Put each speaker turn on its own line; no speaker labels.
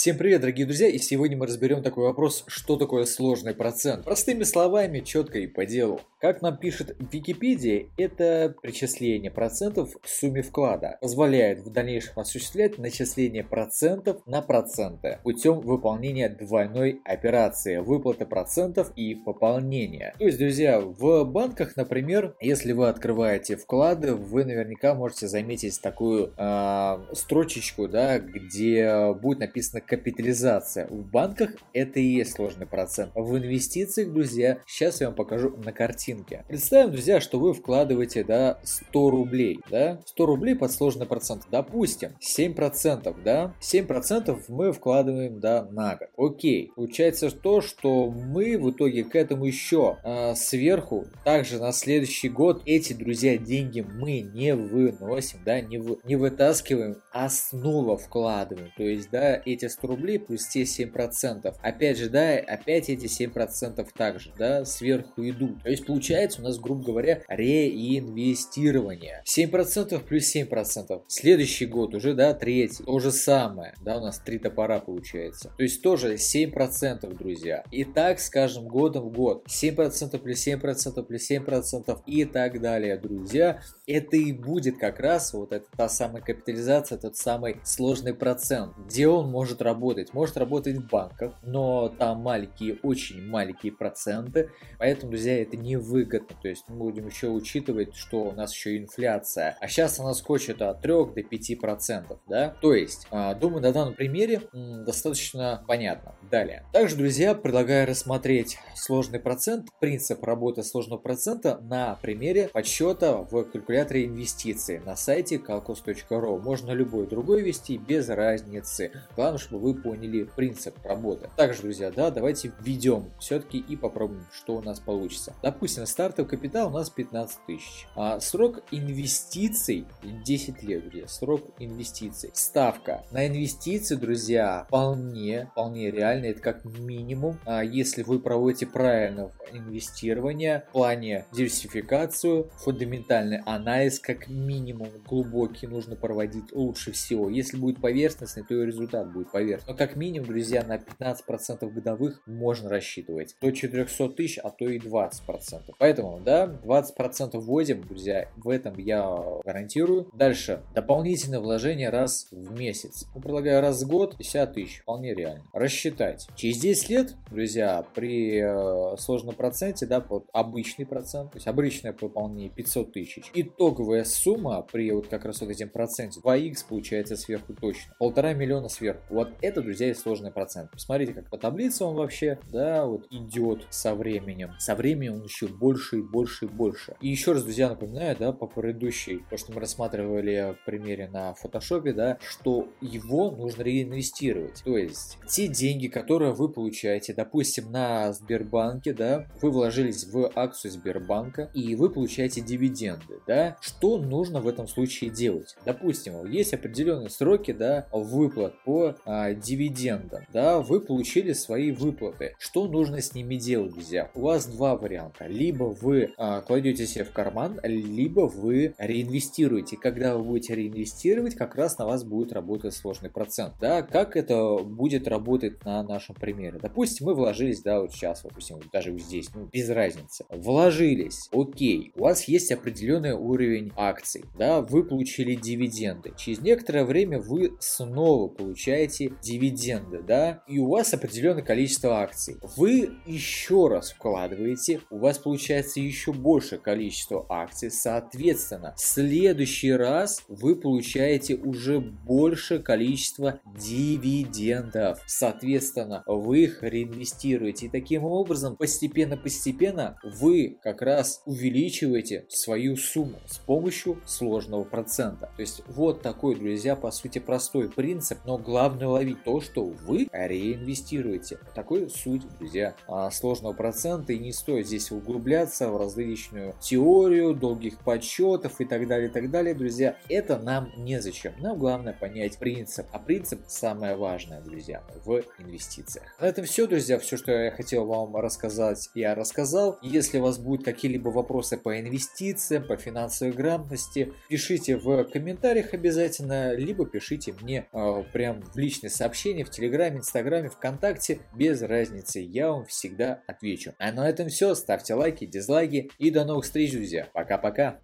Всем привет, дорогие друзья, и сегодня мы разберем такой вопрос, что такое сложный процент. Простыми словами, четко и по делу. Как нам пишет Википедия, это причисление процентов к сумме вклада. Позволяет в дальнейшем осуществлять начисление процентов на проценты путем выполнения двойной операции, выплаты процентов и пополнения. То есть, друзья, в банках, например, если вы открываете вклады, вы наверняка можете заметить такую э, строчечку, да, где будет написано капитализация. В банках это и есть сложный процент. В инвестициях, друзья, сейчас я вам покажу на картинке. Представим, друзья, что вы вкладываете, да, 100 рублей, да, 100 рублей под сложный процент. Допустим, 7%, да, 7% мы вкладываем, да, на год. Окей, получается то, что мы в итоге к этому еще э, сверху, также на следующий год эти, друзья, деньги мы не выносим, да, не, вы, не вытаскиваем, а снова вкладываем. То есть, да, эти 100 рублей плюс те 7%. Опять же, да, опять эти 7% также, да, сверху идут. То есть, получается у нас, грубо говоря, реинвестирование. 7% плюс 7%. Следующий год уже, да, третий. То же самое, да, у нас три топора получается. То есть тоже 7%, друзья. И так, скажем, годом в год. 7% плюс 7% плюс 7% и так далее, друзья. Это и будет как раз вот эта та самая капитализация, тот самый сложный процент, где он может работать. Может работать в банках, но там маленькие, очень маленькие проценты. Поэтому, друзья, это не выгодно. То есть мы будем еще учитывать, что у нас еще инфляция. А сейчас она скочит от 3 до 5 процентов, да? То есть, а, думаю, на данном примере достаточно понятно. Далее. Также, друзья, предлагаю рассмотреть сложный процент, принцип работы сложного процента на примере подсчета в калькуляторе инвестиций на сайте calcus.ru. Можно любой другой вести без разницы. Главное, чтобы вы поняли принцип работы. Также, друзья, да, давайте введем все-таки и попробуем, что у нас получится. Допустим, стартовый капитал у нас 15 тысяч. А срок инвестиций 10 лет, друзья. Срок инвестиций. Ставка на инвестиции, друзья, вполне, вполне реально. Это как минимум, а если вы проводите правильно инвестирование в плане диверсификацию, фундаментальный анализ, как минимум глубокий нужно проводить лучше всего. Если будет поверхностный, то и результат будет поверхностный. Но как минимум, друзья, на 15% годовых можно рассчитывать. До 400 тысяч, а то и 20%. Поэтому, да, 20% вводим, друзья, в этом я гарантирую. Дальше, дополнительное вложение раз в месяц. Ну, предлагаю раз в год 50 тысяч, вполне реально. Рассчитать. Через 10 лет, друзья, при э, сложном проценте, да, вот обычный процент, то есть обычное пополнение 500 тысяч. Итоговая сумма при вот как раз вот этим проценте 2х получается сверху точно. Полтора миллиона сверху. Вот это, друзья, сложный процент. Посмотрите, как по таблице он вообще, да, вот идет со временем. Со временем он еще больше и больше и больше. И еще раз, друзья, напоминаю, да, по предыдущей, то, что мы рассматривали в примере на фотошопе, да, что его нужно реинвестировать. То есть, те деньги, которые вы получаете, допустим, на Сбербанке, да, вы вложились в акцию Сбербанка, и вы получаете дивиденды, да, что нужно в этом случае делать? Допустим, есть определенные сроки, да, выплат по а, дивидендам, да, вы получили свои выплаты. Что нужно с ними делать, друзья? У вас два варианта либо вы а, кладете себе в карман, либо вы реинвестируете. Когда вы будете реинвестировать, как раз на вас будет работать сложный процент. Да, как это будет работать на нашем примере? Допустим, мы вложились, да, вот сейчас, допустим, даже вот здесь, ну, без разницы. Вложились, окей, у вас есть определенный уровень акций, да, вы получили дивиденды. Через некоторое время вы снова получаете дивиденды, да, и у вас определенное количество акций. Вы еще раз вкладываете, у вас получается еще больше количество акций. Соответственно, в следующий раз вы получаете уже больше количество дивидендов. Соответственно, вы их реинвестируете. И таким образом, постепенно-постепенно вы как раз увеличиваете свою сумму с помощью сложного процента. То есть вот такой, друзья, по сути простой принцип, но главное ловить то, что вы реинвестируете. Такой суть, друзья, а, сложного процента и не стоит здесь углубляться в различную теорию, долгих подсчетов и так далее, и так далее, друзья. Это нам незачем. Нам главное понять принцип. А принцип самое важное, друзья, в инвестициях. На этом все, друзья. Все, что я хотел вам рассказать, я рассказал. Если у вас будут какие-либо вопросы по инвестициям, по финансовой грамотности, пишите в комментариях обязательно, либо пишите мне э, прям в личное сообщения в Телеграме, Инстаграме, ВКонтакте, без разницы, я вам всегда отвечу. А на этом все, ставьте лайки, дизлайки и до новых встреч, друзья. Пока-пока.